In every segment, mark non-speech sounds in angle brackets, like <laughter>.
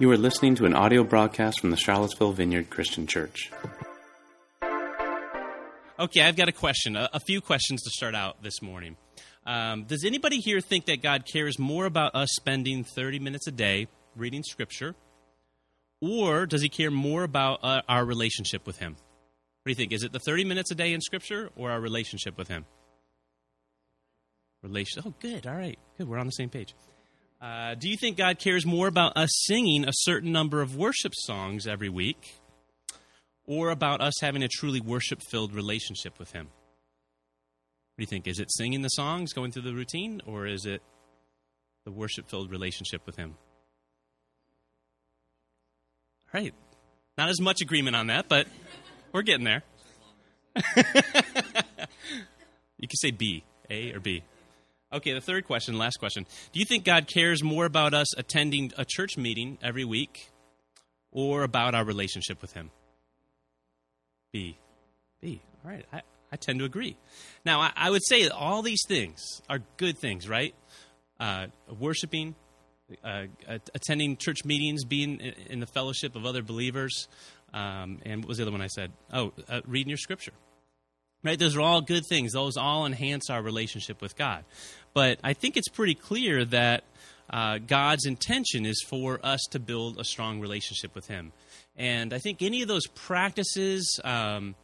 You are listening to an audio broadcast from the Charlottesville Vineyard Christian Church. Okay, I've got a question, a, a few questions to start out this morning. Um, does anybody here think that God cares more about us spending 30 minutes a day reading Scripture, or does He care more about uh, our relationship with Him? What do you think? Is it the 30 minutes a day in Scripture or our relationship with Him? Relation. Oh, good. All right. Good. We're on the same page. Uh, do you think God cares more about us singing a certain number of worship songs every week or about us having a truly worship filled relationship with Him? What do you think? Is it singing the songs, going through the routine, or is it the worship filled relationship with Him? All right. Not as much agreement on that, but we're getting there. <laughs> you can say B, A or B. Okay, the third question, last question. Do you think God cares more about us attending a church meeting every week or about our relationship with Him? B. B. All right, I, I tend to agree. Now, I, I would say all these things are good things, right? Uh, worshiping, uh, attending church meetings, being in the fellowship of other believers, um, and what was the other one I said? Oh, uh, reading your scripture. Right? Those are all good things. Those all enhance our relationship with God. But I think it's pretty clear that uh, God's intention is for us to build a strong relationship with Him. And I think any of those practices, um,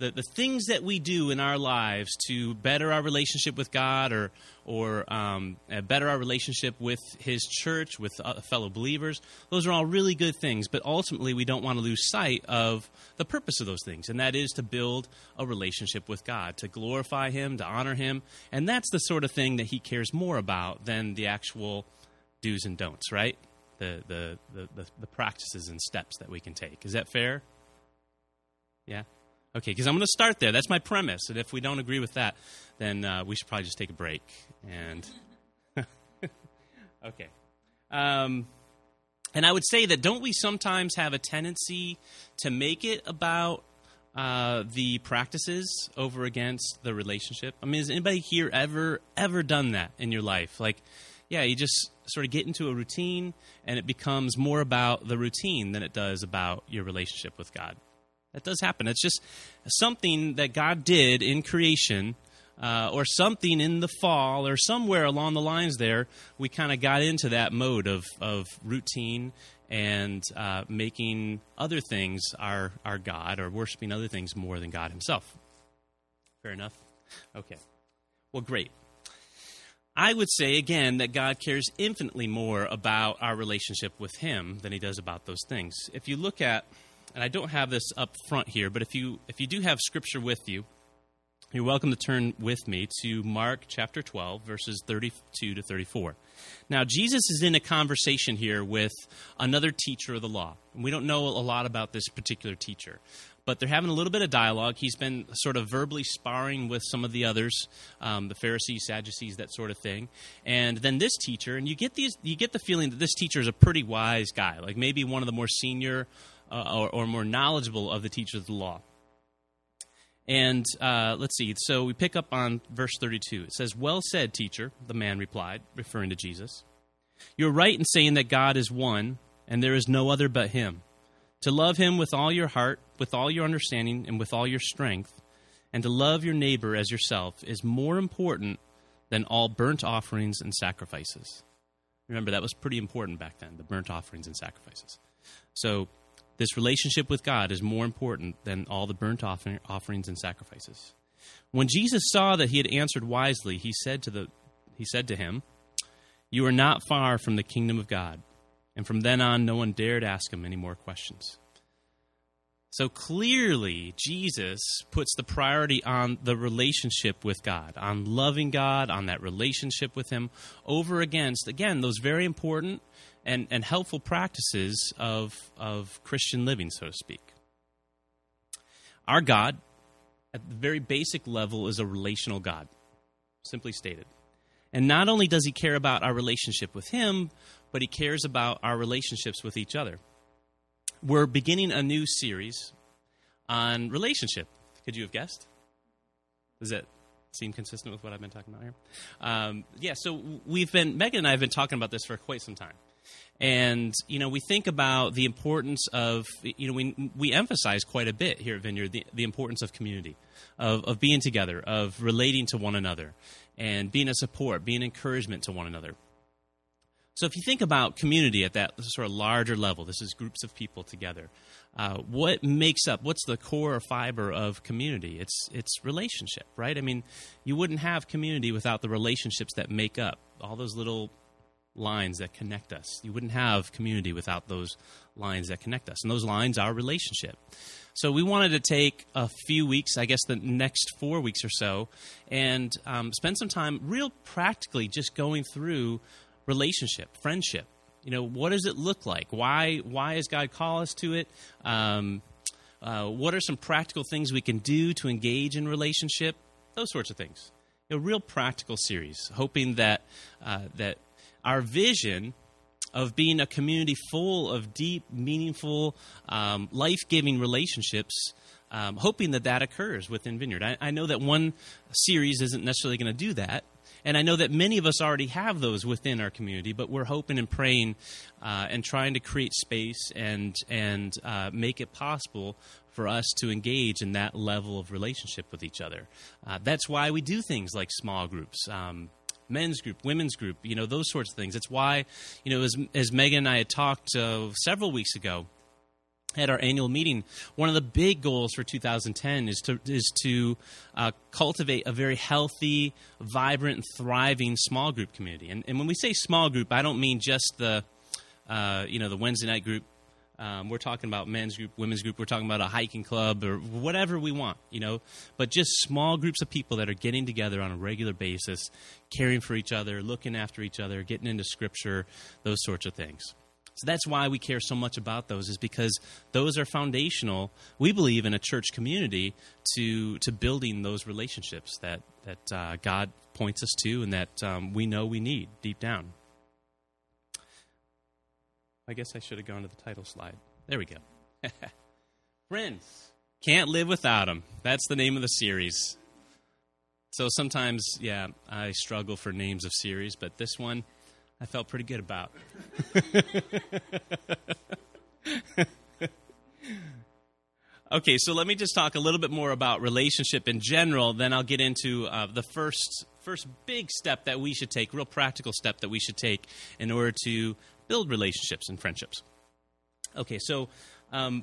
the, the things that we do in our lives to better our relationship with God or, or um, uh, better our relationship with His church, with uh, fellow believers, those are all really good things. But ultimately, we don't want to lose sight of the purpose of those things, and that is to build a relationship with God, to glorify Him, to honor Him. And that's the sort of thing that He cares more about than the actual do's and don'ts, right? The, the, the, the, the practices and steps that we can take. Is that fair? Yeah? Okay, because I'm going to start there. That's my premise. And if we don't agree with that, then uh, we should probably just take a break. And <laughs> okay, um, and I would say that don't we sometimes have a tendency to make it about uh, the practices over against the relationship? I mean, has anybody here ever ever done that in your life? Like, yeah, you just sort of get into a routine, and it becomes more about the routine than it does about your relationship with God. That does happen. It's just something that God did in creation, uh, or something in the fall, or somewhere along the lines there. We kind of got into that mode of, of routine and uh, making other things our, our God, or worshiping other things more than God Himself. Fair enough? Okay. Well, great. I would say again that God cares infinitely more about our relationship with Him than He does about those things. If you look at and I don't have this up front here, but if you if you do have scripture with you, you're welcome to turn with me to Mark chapter 12 verses 32 to 34. Now, Jesus is in a conversation here with another teacher of the law. And We don't know a lot about this particular teacher, but they're having a little bit of dialogue. He's been sort of verbally sparring with some of the others, um, the Pharisees, Sadducees, that sort of thing. And then this teacher, and you get these, you get the feeling that this teacher is a pretty wise guy, like maybe one of the more senior uh, or, or, more knowledgeable of the teachers of the law. And uh, let's see, so we pick up on verse 32. It says, Well said, teacher, the man replied, referring to Jesus. You're right in saying that God is one, and there is no other but Him. To love Him with all your heart, with all your understanding, and with all your strength, and to love your neighbor as yourself is more important than all burnt offerings and sacrifices. Remember, that was pretty important back then, the burnt offerings and sacrifices. So, this relationship with God is more important than all the burnt offerings and sacrifices. When Jesus saw that he had answered wisely, he said to the he said to him, "You are not far from the kingdom of God." And from then on no one dared ask him any more questions. So clearly, Jesus puts the priority on the relationship with God, on loving God, on that relationship with Him, over against, again, those very important and, and helpful practices of, of Christian living, so to speak. Our God, at the very basic level, is a relational God, simply stated. And not only does he care about our relationship with him, but he cares about our relationships with each other. We're beginning a new series on relationship. Could you have guessed? Does that seem consistent with what I've been talking about here? Um, yeah, so we've been, Megan and I have been talking about this for quite some time. And you know, we think about the importance of you know we we emphasize quite a bit here at Vineyard the, the importance of community, of of being together, of relating to one another, and being a support, being encouragement to one another. So if you think about community at that sort of larger level, this is groups of people together. Uh, what makes up? What's the core or fiber of community? It's it's relationship, right? I mean, you wouldn't have community without the relationships that make up all those little lines that connect us. You wouldn't have community without those lines that connect us, and those lines are relationship. So we wanted to take a few weeks, I guess the next four weeks or so, and um, spend some time real practically just going through relationship, friendship. You know, what does it look like? Why why has God called us to it? Um, uh, what are some practical things we can do to engage in relationship? Those sorts of things. A real practical series, hoping that uh, that our vision of being a community full of deep, meaningful, um, life giving relationships. Um, hoping that that occurs within Vineyard. I, I know that one series isn't necessarily going to do that, and I know that many of us already have those within our community, but we're hoping and praying uh, and trying to create space and and uh, make it possible for us to engage in that level of relationship with each other. Uh, that's why we do things like small groups. Um, men's group, women's group, you know, those sorts of things. It's why, you know, as, as Megan and I had talked uh, several weeks ago, at our annual meeting, one of the big goals for 2010 is to is to uh, cultivate a very healthy, vibrant, thriving small group community. And, and when we say small group, I don't mean just the uh, you know the Wednesday night group. Um, we're talking about men's group, women's group. We're talking about a hiking club or whatever we want, you know. But just small groups of people that are getting together on a regular basis, caring for each other, looking after each other, getting into Scripture, those sorts of things. So that's why we care so much about those, is because those are foundational. We believe in a church community to to building those relationships that that uh, God points us to, and that um, we know we need deep down. I guess I should have gone to the title slide. There we go. <laughs> Friends, can't live without them. That's the name of the series. So sometimes, yeah, I struggle for names of series, but this one I felt pretty good about. <laughs> okay, so let me just talk a little bit more about relationship in general. Then I'll get into uh, the first first big step that we should take, real practical step that we should take in order to build relationships and friendships. Okay, so um,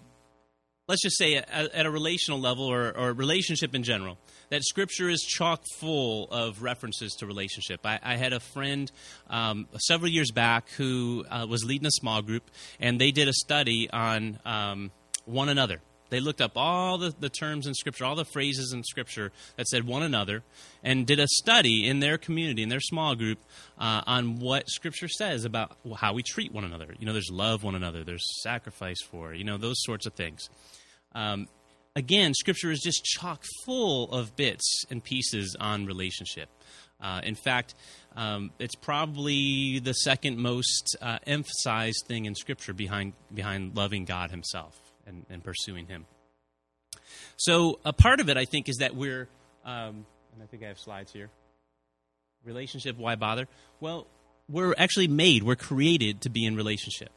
let's just say at, at a relational level or, or relationship in general, that Scripture is chock full of references to relationship. I, I had a friend um, several years back who uh, was leading a small group, and they did a study on um, one another. They looked up all the, the terms in Scripture, all the phrases in Scripture that said one another, and did a study in their community, in their small group, uh, on what Scripture says about how we treat one another. You know, there's love one another, there's sacrifice for, you know, those sorts of things. Um, again, Scripture is just chock full of bits and pieces on relationship. Uh, in fact, um, it's probably the second most uh, emphasized thing in Scripture behind behind loving God Himself and, and, pursuing Him. So, a part of it, I think, is that we're, um, and I think I have slides here. Relationship, why bother? Well, we're actually made, we're created to be in relationship.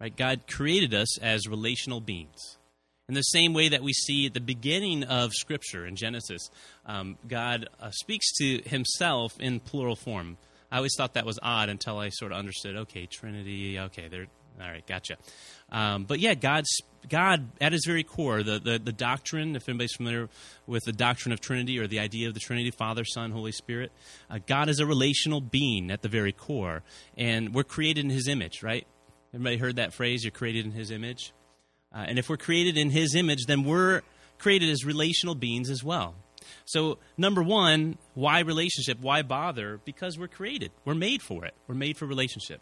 Right? God created us as relational beings. In the same way that we see at the beginning of Scripture in Genesis, um, God uh, speaks to himself in plural form. I always thought that was odd until I sort of understood, okay, Trinity, okay, they're, all right, gotcha. Um, but yeah, God's, God, at his very core, the, the, the, doctrine, if anybody's familiar with the doctrine of Trinity or the idea of the Trinity, Father, Son, Holy Spirit, uh, God is a relational being at the very core. And we're created in his image, right? Everybody heard that phrase, you're created in his image? Uh, and if we're created in His image, then we're created as relational beings as well. So, number one, why relationship? Why bother? Because we're created. We're made for it. We're made for relationship.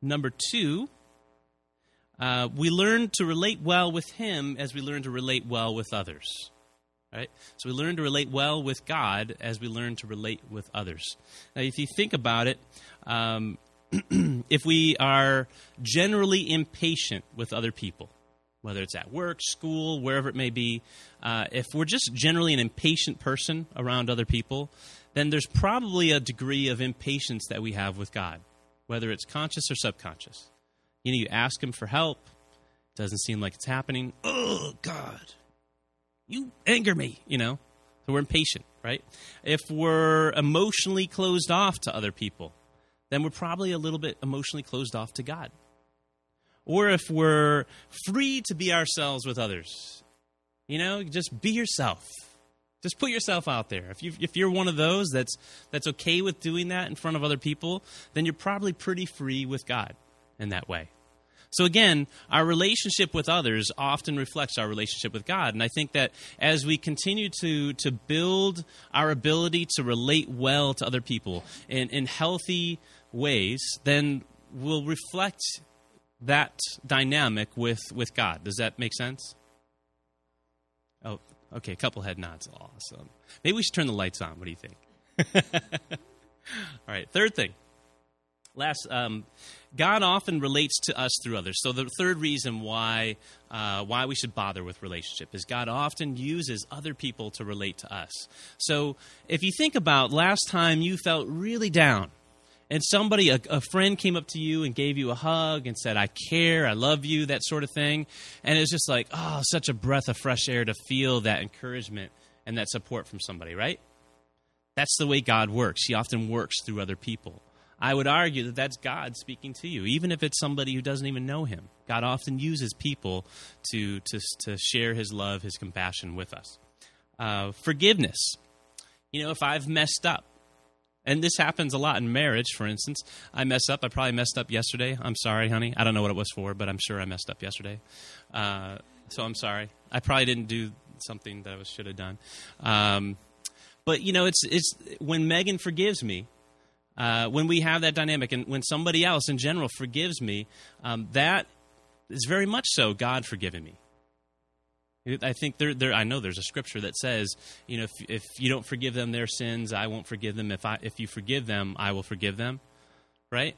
Number two, uh, we learn to relate well with Him as we learn to relate well with others. Right? So we learn to relate well with God as we learn to relate with others. Now, if you think about it, um, <clears throat> if we are generally impatient with other people, whether it's at work, school, wherever it may be, uh, if we're just generally an impatient person around other people, then there's probably a degree of impatience that we have with God. Whether it's conscious or subconscious. You know, you ask Him for help, doesn't seem like it's happening. Oh, God, you anger me, you know? So we're impatient, right? If we're emotionally closed off to other people, then we're probably a little bit emotionally closed off to God. Or if we're free to be ourselves with others, you know, just be yourself. Just put yourself out there. If you if you're one of those that's that's okay with doing that in front of other people, then you're probably pretty free with God in that way. So again, our relationship with others often reflects our relationship with God. And I think that as we continue to, to build our ability to relate well to other people in, in healthy ways, then we'll reflect that dynamic with, with God. Does that make sense? Oh, okay, a couple head nods. Awesome. Maybe we should turn the lights on. What do you think? <laughs> All right, third thing. Last, um, God often relates to us through others. So the third reason why uh, why we should bother with relationship is God often uses other people to relate to us. So if you think about last time you felt really down, and somebody, a, a, friend came up to you and gave you a hug and said, I care, I love you, that sort of thing. And it's just like, oh, such a breath of fresh air to feel that encouragement and that support from somebody, right? That's the way God works. He often works through other people. I would argue that that's God speaking to you, even if it's somebody who doesn't even know Him. God often uses people to, to, to share His love, His compassion with us. Uh, forgiveness. You know, if I've messed up, and this happens a lot in marriage, for instance. I mess up. I probably messed up yesterday. I'm sorry, honey. I don't know what it was for, but I'm sure I messed up yesterday. Uh, so I'm sorry. I probably didn't do something that I should have done. Um, but you know, it's it's when Megan forgives me, uh, when we have that dynamic and when somebody else in general forgives me, um, that is very much so God forgiving me. I think there, there, I know there's a scripture that says, you know, if, if you don't forgive them their sins, I won't forgive them. If I, if you forgive them, I will forgive them. Right?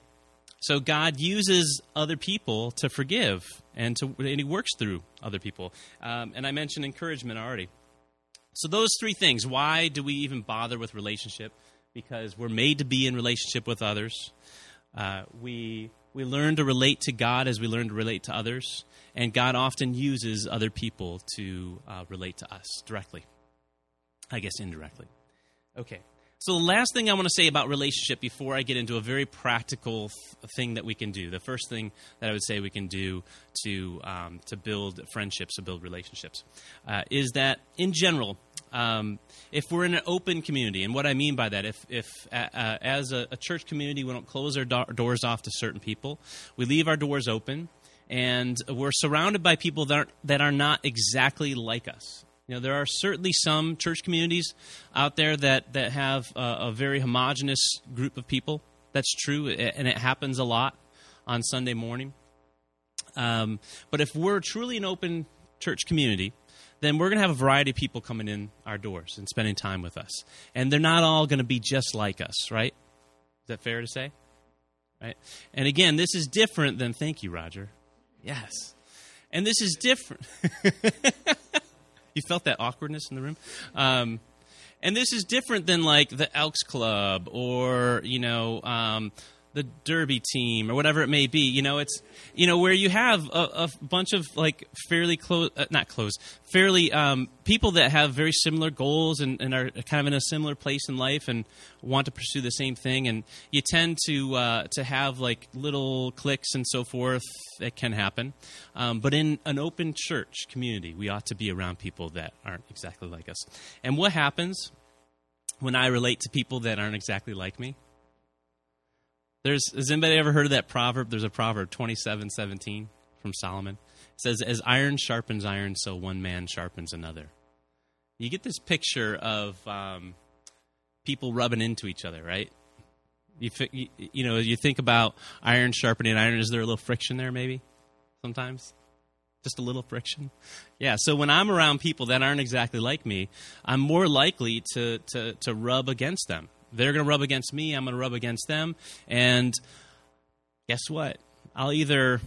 So God uses other people to forgive, and to and He works through other people. Um, and I mentioned encouragement already. So those three things. Why do we even bother with relationship? because we're made to be in relationship with others. Uh, we we learn to relate to God as we learn to relate to others, and God often uses other people to uh, relate to us directly. I guess indirectly. Okay. So the last thing I want to say about relationship before I get into a very practical th- thing that we can do, the first thing that I would say we can do to um, to build friendships, to build relationships, uh, is that in general um, if we're in an open community, and what I mean by that, if, if uh, uh, as a, a, church community we don't close our do- doors off to certain people, we leave our doors open, and we're surrounded by people that are, that are not exactly like us. You know, there are certainly some church communities out there that, that have a, a very homogenous group of people. That's true, and it happens a lot on Sunday morning. Um, but if we're truly an open church community, then we're going to have a variety of people coming in our doors and spending time with us. And they're not all going to be just like us, right? Is that fair to say? Right? And again, this is different than thank you, Roger. Yes. And this is different. <laughs> you felt that awkwardness in the room? Um, and this is different than like the Elks Club or, you know, um, the derby team or whatever it may be you know it's you know where you have a, a bunch of like fairly close uh, not close fairly um, people that have very similar goals and, and, are kind of in a similar place in life and want to pursue the same thing. And you tend to uh, to have like little cliques and so forth that can happen. Um, but in an open church community we ought to be around people that aren't exactly like us. And what happens when i relate to people that aren't exactly like me there's has anybody ever heard of that proverb? There's a proverb twenty seven seventeen from Solomon. It says, "As iron sharpens iron, so one man sharpens another." You get this picture of um, people rubbing into each other, right? You, you, know you think about iron sharpening iron. Is there a little friction there? Maybe sometimes just a little friction yeah so when i'm around people that aren't exactly like me i'm more likely to to to rub against them they're going to rub against me, I'm going to rub against them. And guess what? I'll either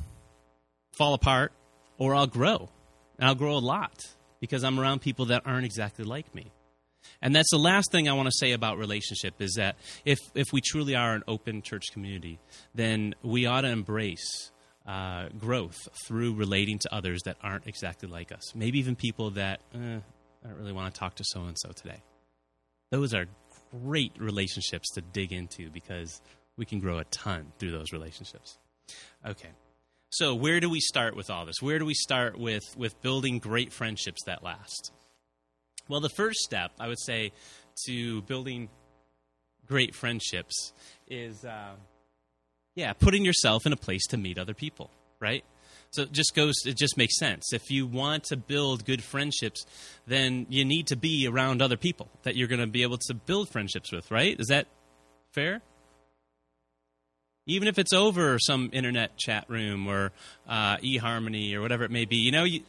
fall apart or I'll grow. And I'll grow a lot because I'm around people that aren't exactly like me. And that's the last thing I want to say about relationship is that if, if we truly are an open church community, then we ought to embrace uh, growth through relating to others that aren't exactly like us. Maybe even people that, eh, I don't really want to talk to so and so today. Those are great relationships to dig into because we can grow a ton through those relationships. Okay. So, where do we start with all this? Where do we start with, with building great friendships that last? Well, the first step, I would say, to building great friendships is, uh, yeah, putting yourself in a place to meet other people, right? So it just goes, it just makes sense. If you want to build good friendships, then you need to be around other people that you're going to be able to build friendships with, right? Is that fair? even if it's over some internet chat room or uh, eHarmony or whatever it may be. You know, you,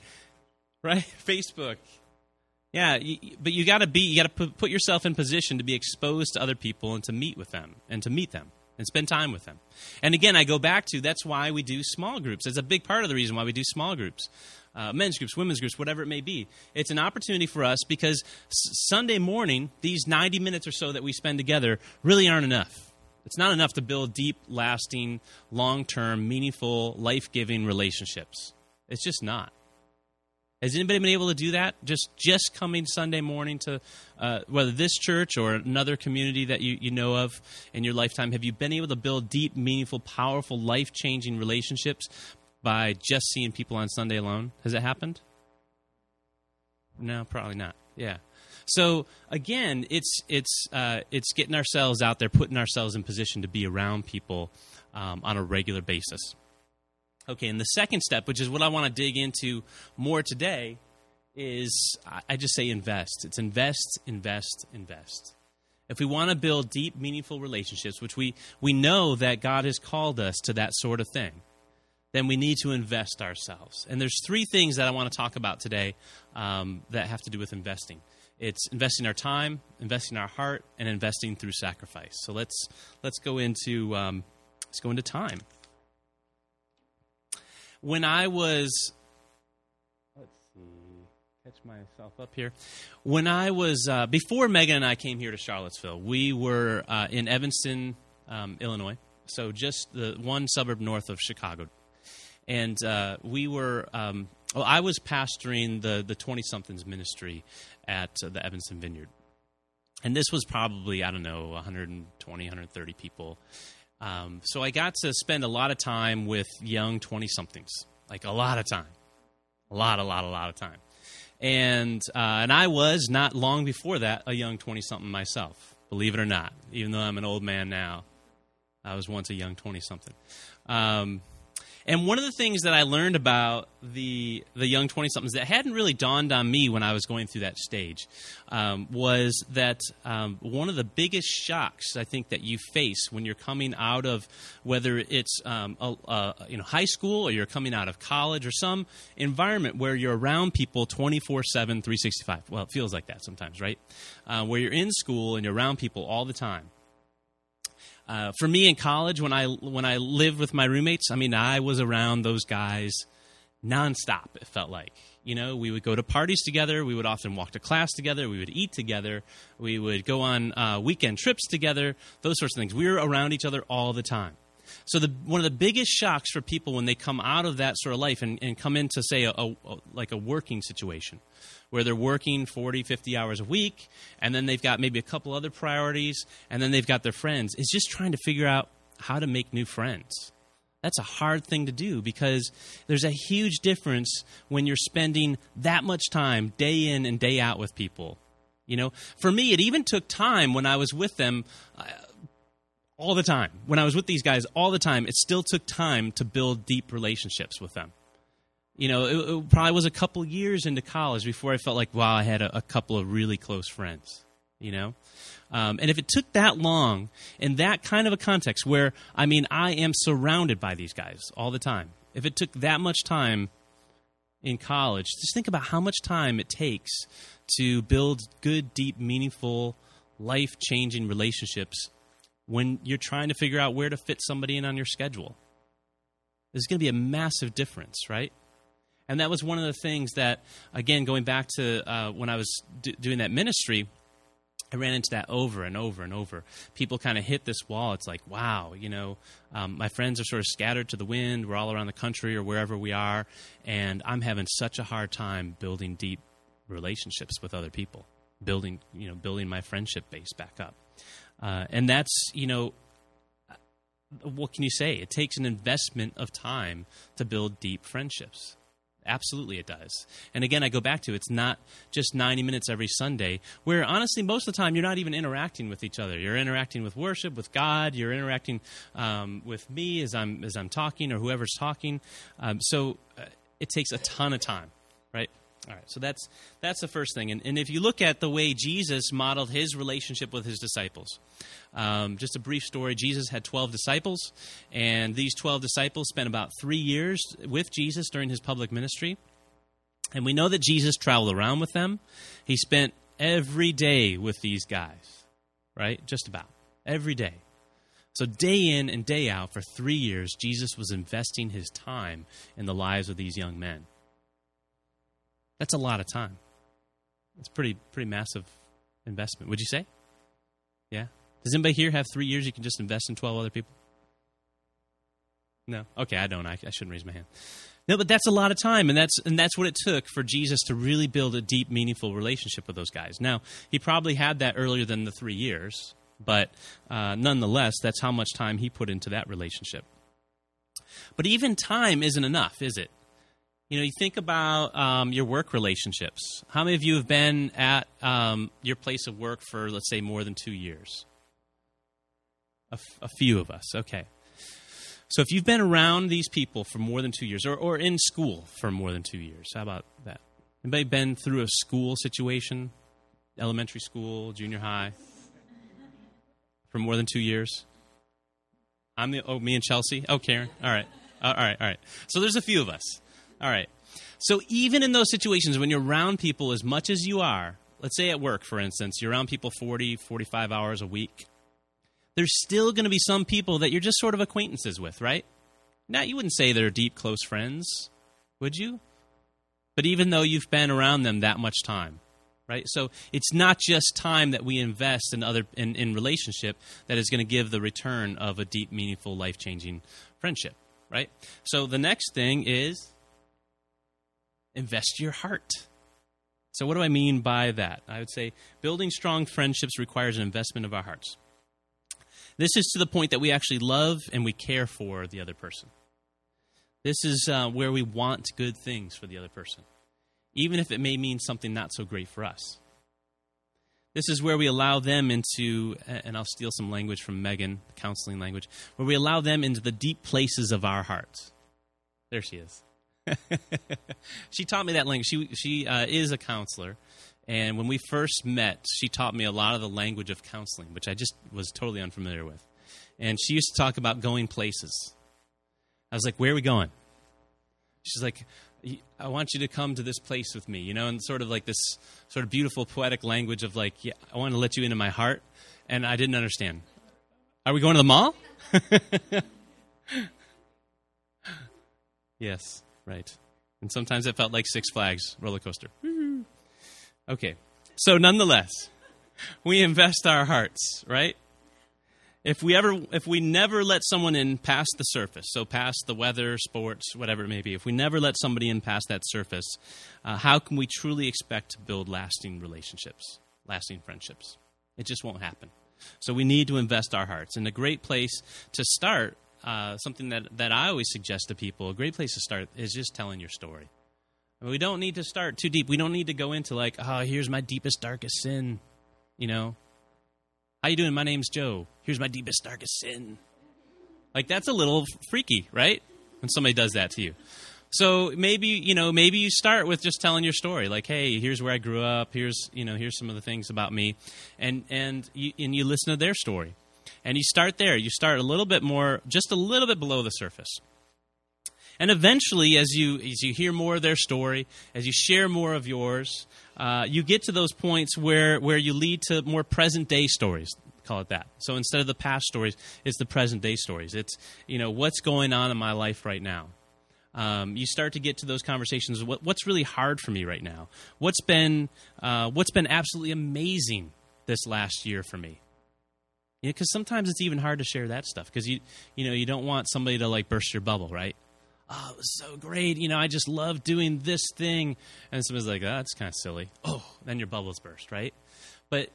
right? <laughs> Facebook. Yeah, you, but you got to be, you got to put, put yourself in position to be exposed to other people and to meet with them and to meet them and spend time with them. And again, I go back to that's why we do small groups. It's a big part of the reason why we do small groups. Uh, men's groups, women's groups, whatever it may be. It's an opportunity for us because Sunday morning, these 90 minutes or so that we spend together really aren't enough. It's not enough to build deep, lasting, long term, meaningful, life giving relationships. It's just not. Has anybody been able to do that? Just just coming Sunday morning to uh, whether this church or another community that you, you know of in your lifetime, have you been able to build deep, meaningful, powerful, life changing relationships by just seeing people on Sunday alone? Has it happened? No, probably not. Yeah. So again, it's it's uh, it's getting ourselves out there, putting ourselves in position to be around people um, on a regular basis. Okay, and the second step, which is what I want to dig into more today, is I just say invest. It's invest, invest, invest. If we want to build deep, meaningful relationships, which we, we know that God has called us to that sort of thing, then we need to invest ourselves. And there's three things that I want to talk about today um, that have to do with investing. It's investing our time, investing our heart, and investing through sacrifice. So let's let's go into um, let's go into time. When I was let's see, catch myself up here. When I was uh, before Megan and I came here to Charlottesville, we were uh, in Evanston, um, Illinois, so just the one suburb north of Chicago, and uh, we were. Um, well, I was pastoring the the twenty somethings ministry at uh, the Evanston Vineyard. And this was probably, I don't know, 120, 130 people. Um, so I got to spend a lot of time with young 20 somethings, like a lot of time. A lot, a lot, a lot of time. And, uh, and I was, not long before that, a young 20 something myself, believe it or not, even though I'm an old man now. I was once a young 20 something. Um, and one of the things that I learned about the the young twenty somethings that hadn't really dawned on me when I was going through that stage um, was that um, one of the biggest shocks I think that you face when you're coming out of whether it's um, a, a, you know high school or you're coming out of college or some environment where you're around people 24 7 365 well it feels like that sometimes right? Uh, where you're in school and you're around people all the time uh, for me in college, when I when I lived with my roommates, I mean, I was around those guys nonstop. It felt like you know we would go to parties together. We would often walk to class together. We would eat together. We would go on uh, weekend trips together. Those sorts of things. We were around each other all the time. So the one of the biggest shocks for people when they come out of that sort of life and, and come into say a, a, like a working situation where they're working 40, 50 hours a week, and then they've got maybe a couple other priorities, and then they've got their friends, is just trying to figure out how to make new friends. That's a hard thing to do because there's a huge difference when you're spending that much time day in and day out with people. You know, for me, it even took time when I was with them uh, all the time. When I was with these guys all the time, it still took time to build deep relationships with them you know, it, it, probably was a couple years into college before I felt like, wow, I had a, a couple of really close friends, you know? Um, and if it took that long in that kind of a context where, I mean, I am surrounded by these guys all the time, if it took that much time in college, just think about how much time it takes to build good, deep, meaningful, life changing relationships when you're trying to figure out where to fit somebody in on your schedule. There's going to be a massive difference, right? And that was one of the things that, again, going back to uh, when I was d- doing that ministry, I ran into that over and over and over. People kind of hit this wall. It's like, wow, you know, um, my friends are sort of scattered to the wind. We're all around the country or wherever we are, and I'm having such a hard time building deep relationships with other people, building, you know, building my friendship base back up. Uh, and that's, you know, what can you say? It takes an investment of time to build deep friendships. Absolutely, it does. And again, I go back to it's not just 90 minutes every Sunday, where honestly, most of the time, you're not even interacting with each other. You're interacting with worship, with God. You're interacting um, with me as I'm as I'm talking, or whoever's talking. Um, so uh, it takes a ton of time, right? All right, so that's that's the first thing, and, and if you look at the way Jesus modeled his relationship with his disciples, um, just a brief story: Jesus had twelve disciples, and these twelve disciples spent about three years with Jesus during his public ministry, and we know that Jesus traveled around with them. He spent every day with these guys, right? Just about every day. So, day in and day out, for three years, Jesus was investing his time in the lives of these young men. That's a lot of time. It's pretty pretty massive investment. Would you say? Yeah. Does anybody here have three years you can just invest in twelve other people? No. Okay, I don't. I, I shouldn't raise my hand. No, but that's a lot of time, and that's and that's what it took for Jesus to really build a deep, meaningful relationship with those guys. Now, he probably had that earlier than the three years, but uh, nonetheless, that's how much time he put into that relationship. But even time isn't enough, is it? You know, you think about um, your work relationships. How many of you have been at um, your place of work for, let's say, more than two years? A, f- a few of us, okay. So if you've been around these people for more than two years, or, or in school for more than two years, how about that? Anybody been through a school situation, elementary school, junior high, for more than two years? I'm the oh me and Chelsea. Oh, Karen. All right, all right, all right. So there's a few of us. All right. So even in those situations when you're around people as much as you are, let's say at work, for instance, you're around people 40, 45 hours a week, there's still going to be some people that you're just sort of acquaintances with, right? Now, you wouldn't say they're deep, close friends, would you? But even though you've been around them that much time, right? So it's not just time that we invest in other in, in relationship that is going to give the return of a deep, meaningful, life changing friendship, right? So the next thing is invest your heart. So, what do I mean by that? I would say building strong friendships requires an investment of our hearts. This is to the point that we actually love and we care for the other person. This is uh, where we want good things for the other person, even if it may mean something not so great for us. This is where we allow them into, and I'll steal some language from Megan, counseling language, where we allow them into the deep places of our hearts. There she is. <laughs> she taught me that language. She she uh, is a counselor, and when we first met, she taught me a lot of the language of counseling, which I just was totally unfamiliar with. And she used to talk about going places. I was like, "Where are we going?" She's like, "I want you to come to this place with me," you know, and sort of like this sort of beautiful poetic language of like, "Yeah, I want to let you into my heart," and I didn't understand. Are we going to the mall? <laughs> yes. Right. And sometimes it felt like Six Flags roller coaster. Okay. So nonetheless, <laughs> we invest our hearts, right? If we ever if we never let someone in past the surface, so past the weather, sports, whatever it may be, if we never let somebody in past that surface, uh, how can we truly expect to build lasting relationships, lasting friendships? It just won't happen. So we need to invest our hearts. And a great place to start uh, something that, that I always suggest to people, a great place to start is just telling your story. I mean, we don't need to start too deep. We don't need to go into like, oh, here's my deepest, darkest sin. You know, how you doing? My name's Joe. Here's my deepest, darkest sin. Like that's a little freaky, right? When somebody does that to you. So maybe you know, maybe you start with just telling your story, like, "Hey, here's where I grew up. Here's you know, here's some of the things about me," and and you, and you listen to their story. And you start there. You start a little bit more, just a little bit below the surface. And eventually, as you as you hear more of their story, as you share more of yours, uh, you get to those points where where you lead to more present day stories. Call it that. So instead of the past stories, it's the present day stories. It's you know what's going on in my life right now. Um, you start to get to those conversations. What, what's really hard for me right now? What's been uh, what's been absolutely amazing this last year for me? Because sometimes it's even hard to share that stuff because you you know you don't want somebody to like burst your bubble, right? Oh, it was so great. You know, I just love doing this thing, and somebody's like, "Oh, that's kind of silly." Oh, then your bubbles burst, right? But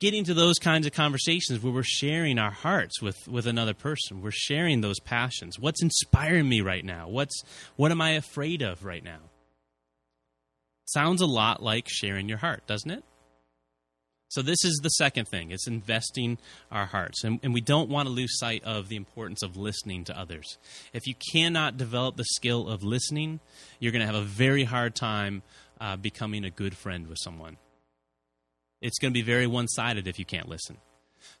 getting to those kinds of conversations where we're sharing our hearts with with another person, we're sharing those passions. What's inspiring me right now? What's what am I afraid of right now? Sounds a lot like sharing your heart, doesn't it? So this is the second thing. It's investing our hearts. And, and, we don't want to lose sight of the importance of listening to others. If you cannot develop the skill of listening, you're going to have a very hard time uh, becoming a good friend with someone. It's going to be very one sided if you can't listen.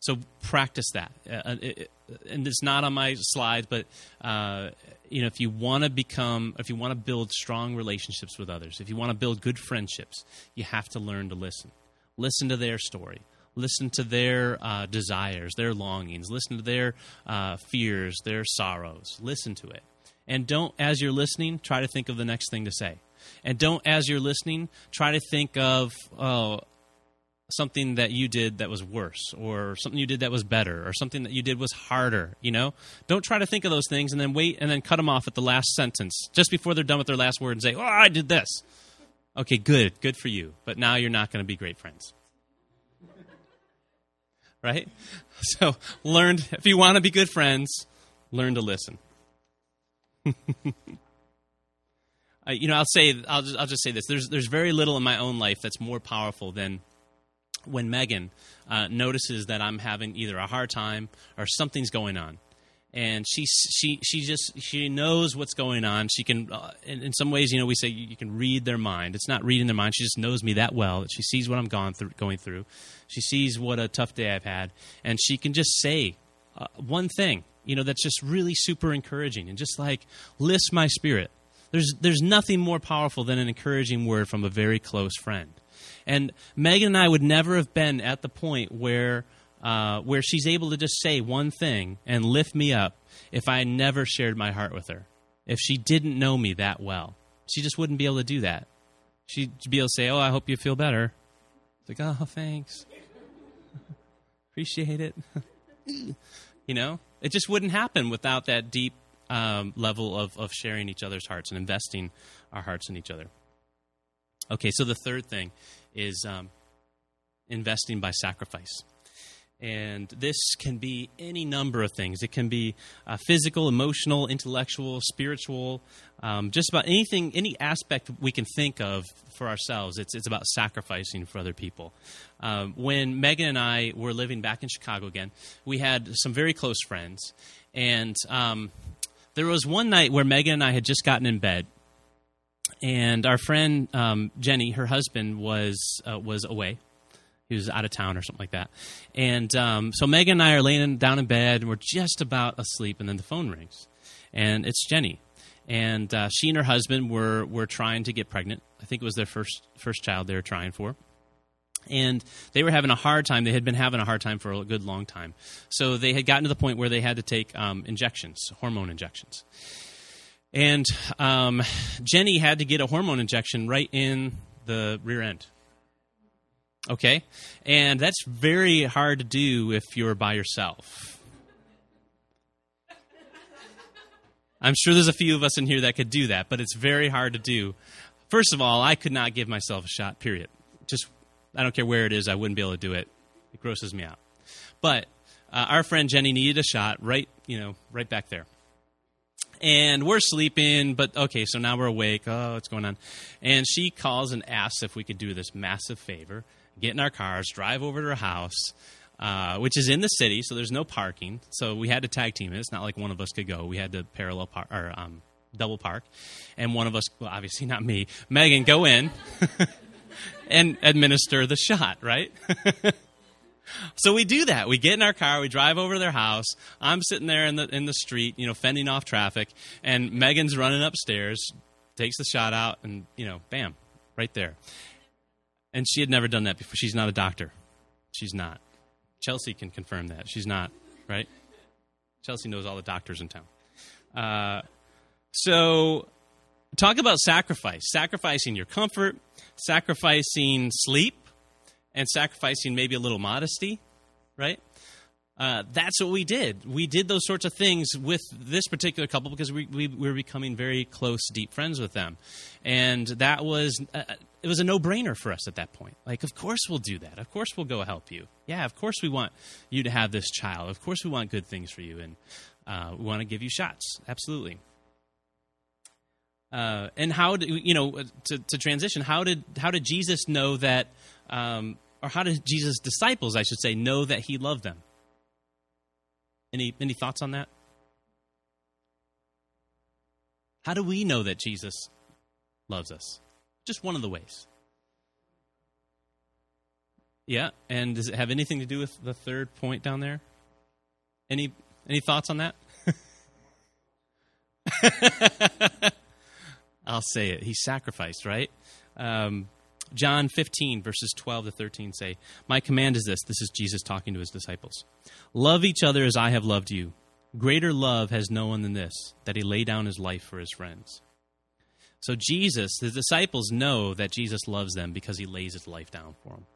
So practice that. Uh, uh, it, and it's not on my slides, but uh, you know, if you want to become, if you want to build strong relationships with others, if you want to build good friendships, you have to learn to listen. Listen to their story. Listen to their uh, desires, their longings. Listen to their uh, fears, their sorrows. Listen to it. And don't, as you're listening, try to think of the next thing to say. And don't, as you're listening, try to think of, oh, something that you did that was worse or something you did that was better or something that you did was harder you know don't try to think of those things and then wait and then cut them off at the last sentence just before they're done with their last word and say oh i did this Okay, good, good for you. But now you're not going to be great friends. Right? <laughs> So, learn, if you want to be good friends, learn to listen. <laughs> you know, I'll say, I'll just, I'll just say this. There's, there's very little in my own life that's more powerful than when Megan uh, notices that I'm having either a hard time or something's going on and she she she just she knows what's going on. She can, uh, in, in, some ways, you know, we say you, you, can read their mind. It's not reading their mind. She just knows me that well that she sees what I'm going through. Going through, she sees what a tough day I've had, and she can just say uh, one thing, you know, that's just really super encouraging and just like lifts my spirit. There's there's nothing more powerful than an encouraging word from a very close friend. And Megan and I would never have been at the point where uh, where she's able to just say one thing and lift me up if I never shared my heart with her. If she didn't know me that well, she just wouldn't be able to do that. She'd be able to say, Oh, I hope you feel better. It's like, Oh, thanks. <laughs> Appreciate it. <laughs> you know, it just wouldn't happen without that deep um, level of, of sharing each other's hearts and investing our hearts in each other. Okay, so the third thing is um, investing by sacrifice. And this can be any number of things. It can be uh, physical, emotional, intellectual, spiritual, um, just about anything, any aspect we can think of for ourselves. It's, it's about sacrificing for other people. Um, when Megan and I were living back in Chicago again, we had some very close friends. And um, there was one night where Megan and I had just gotten in bed. And our friend um, Jenny, her husband, was uh, was away he was out of town or something like that. And um, so Megan and I are laying down in bed, and we're just about asleep, and then the phone rings, and it's Jenny, and uh, she and her husband were were trying to get pregnant. I think it was their first first child they were trying for. And they were having a hard time. They had been having a hard time for a good long time. So they had gotten to the point where they had to take um, injections, hormone injections. And um, Jenny had to get a hormone injection right in the rear end Okay? And that's very hard to do if you're by yourself. I'm sure there's a few of us in here that could do that, but it's very hard to do. First of all, I could not give myself a shot, period. Just, I don't care where it is, I wouldn't be able to do it. It grosses me out. But uh, our friend Jenny needed a shot right, you know, right back there and we're sleeping, but okay, so now we're awake. Oh, what's going on? And she calls and asks if we could do this massive favor get in our cars, drive over to her house, uh, which is in the city, so there's no parking. So we had to tag team it. It's not like one of us could go. We had to parallel park or um, double park, and one of us, well, obviously not me, Megan, go in <laughs> and administer the shot, right? <laughs> so we do that. We get in our car, we drive over to their house. I'm sitting there in the in the street, you know, fending off traffic, and Megan's running upstairs, takes the shot out, and you know, bam, right there. And she had never done that before. She's not a doctor. She's not. Chelsea can confirm that. She's not, right? Chelsea knows all the doctors in town. Uh, so, talk about sacrifice sacrificing your comfort, sacrificing sleep, and sacrificing maybe a little modesty, right? Uh, that's what we did. We did those sorts of things with this particular couple because we, we, we were becoming very close, deep friends with them, and that was uh, it was a no brainer for us at that point. Like, of course we'll do that. Of course we'll go help you. Yeah, of course we want you to have this child. Of course we want good things for you, and uh, we want to give you shots. Absolutely. Uh, and how did you know to, to transition? How did how did Jesus know that, um, or how did Jesus' disciples, I should say, know that He loved them? Any any thoughts on that? How do we know that Jesus loves us? Just one of the ways. Yeah, and does it have anything to do with the third point down there? Any any thoughts on that? <laughs> I'll say it. He sacrificed, right? Um, John 15, verses 12 to 13 say, My command is this. This is Jesus talking to his disciples. Love each other as I have loved you. Greater love has no one than this, that he lay down his life for his friends. So Jesus, the disciples know that Jesus loves them because he lays his life down for them.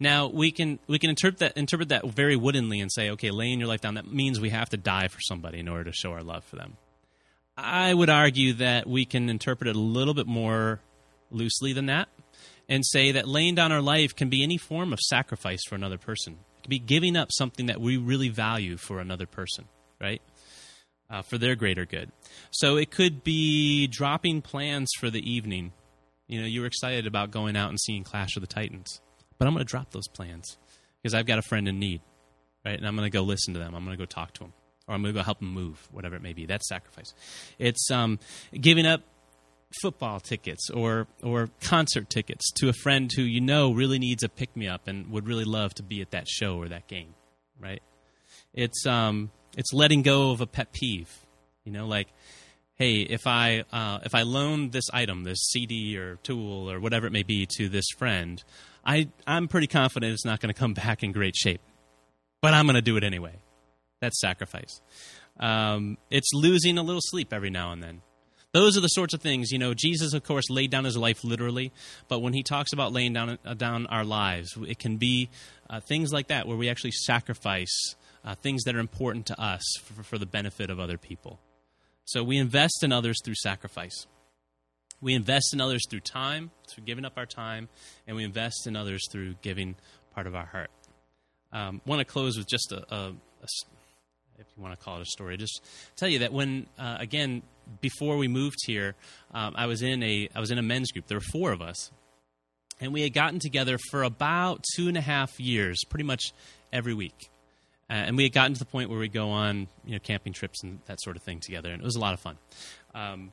Now we can we can interpret that interpret that very woodenly and say, okay, laying your life down that means we have to die for somebody in order to show our love for them. I would argue that we can interpret it a little bit more loosely than that and say that laying down our life can be any form of sacrifice for another person. It can be giving up something that we really value for another person, right? Uh, for their greater good. So it could be dropping plans for the evening. You know, you were excited about going out and seeing Clash of the Titans, but I'm going to drop those plans because I've got a friend in need, right? And I'm going to go listen to them. I'm going to go talk to them, or I'm going to go help them move, whatever it may be. That's sacrifice. It's um, giving up football tickets or or concert tickets to a friend who you know really needs a pick me up and would really love to be at that show or that game, right? It's um it's letting go of a pet peeve, you know, like hey, if I uh, if I loan this item, this CD or tool or whatever it may be to this friend, I I'm pretty confident it's not going to come <laughs> back in great shape, but I'm going to do it anyway. That's sacrifice. Um, it's losing a little sleep every now and then those are the sorts of things you know jesus of course laid down his life literally but when he talks about laying down uh, down our lives it can be uh, things like that where we actually sacrifice uh, things that are important to us for, for the benefit of other people. So we invest in others through sacrifice. We invest in others through time through giving up our time and we invest in others through giving part of our heart. Um, want to close with just a, a, a if you want to call it a story, just tell you that when uh, again before we moved here, um, I was in a I was in a men's group. There were four of us, and we had gotten together for about two and a half years, pretty much every week. Uh, and we had gotten to the point where we go on you know camping trips and that sort of thing together, and it was a lot of fun. Um,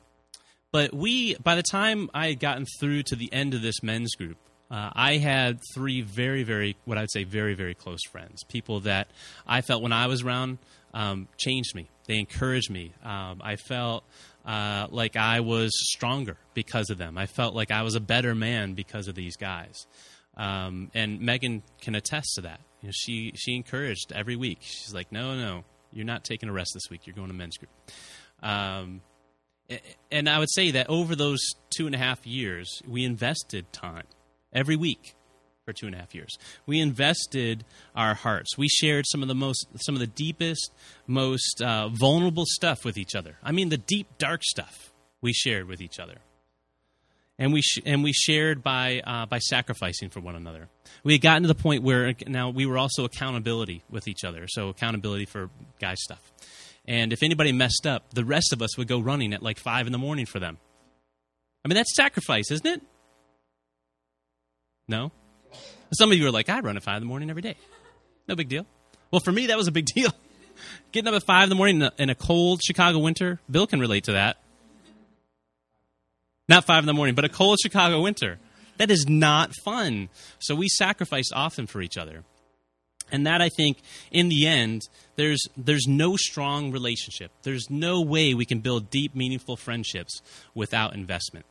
but we, by the time I had gotten through to the end of this men's group, uh, I had three very, very, what I would say, very, very close friends. People that I felt when I was around um, changed me. They encouraged me. Um, I felt uh, like I was stronger because of them. I felt like I was a better man because of these guys. Um, and Megan can attest to that. You know, she she encouraged every week. She's like, "No, no, you're not taking a rest this week. You're going to men's group." Um, and I would say that over those two and a half years, we invested time every week for two and a half years. We invested our hearts. We shared some of the most, some of the deepest, most uh, vulnerable stuff with each other. I mean, the deep, dark stuff we shared with each other, and we sh- and we shared by uh, by sacrificing for one another. We had gotten to the point where now we were also accountability with each other. So accountability for guy stuff. And if anybody messed up, the rest of us would go running at like five in the morning for them. I mean, that's sacrifice, isn't it? No? Some of you are like, I run at 5 in the morning every day. No big deal. Well, for me, that was a big <laughs> deal. Getting up at 5 in the morning in a, in a cold Chicago winter, Bill can relate to that. Not 5 in the morning, but a cold Chicago winter. That is not fun. So we sacrifice often for each other. And that I think in the end there's there's no strong relationship. There's no way we can build deep meaningful friendships without investment.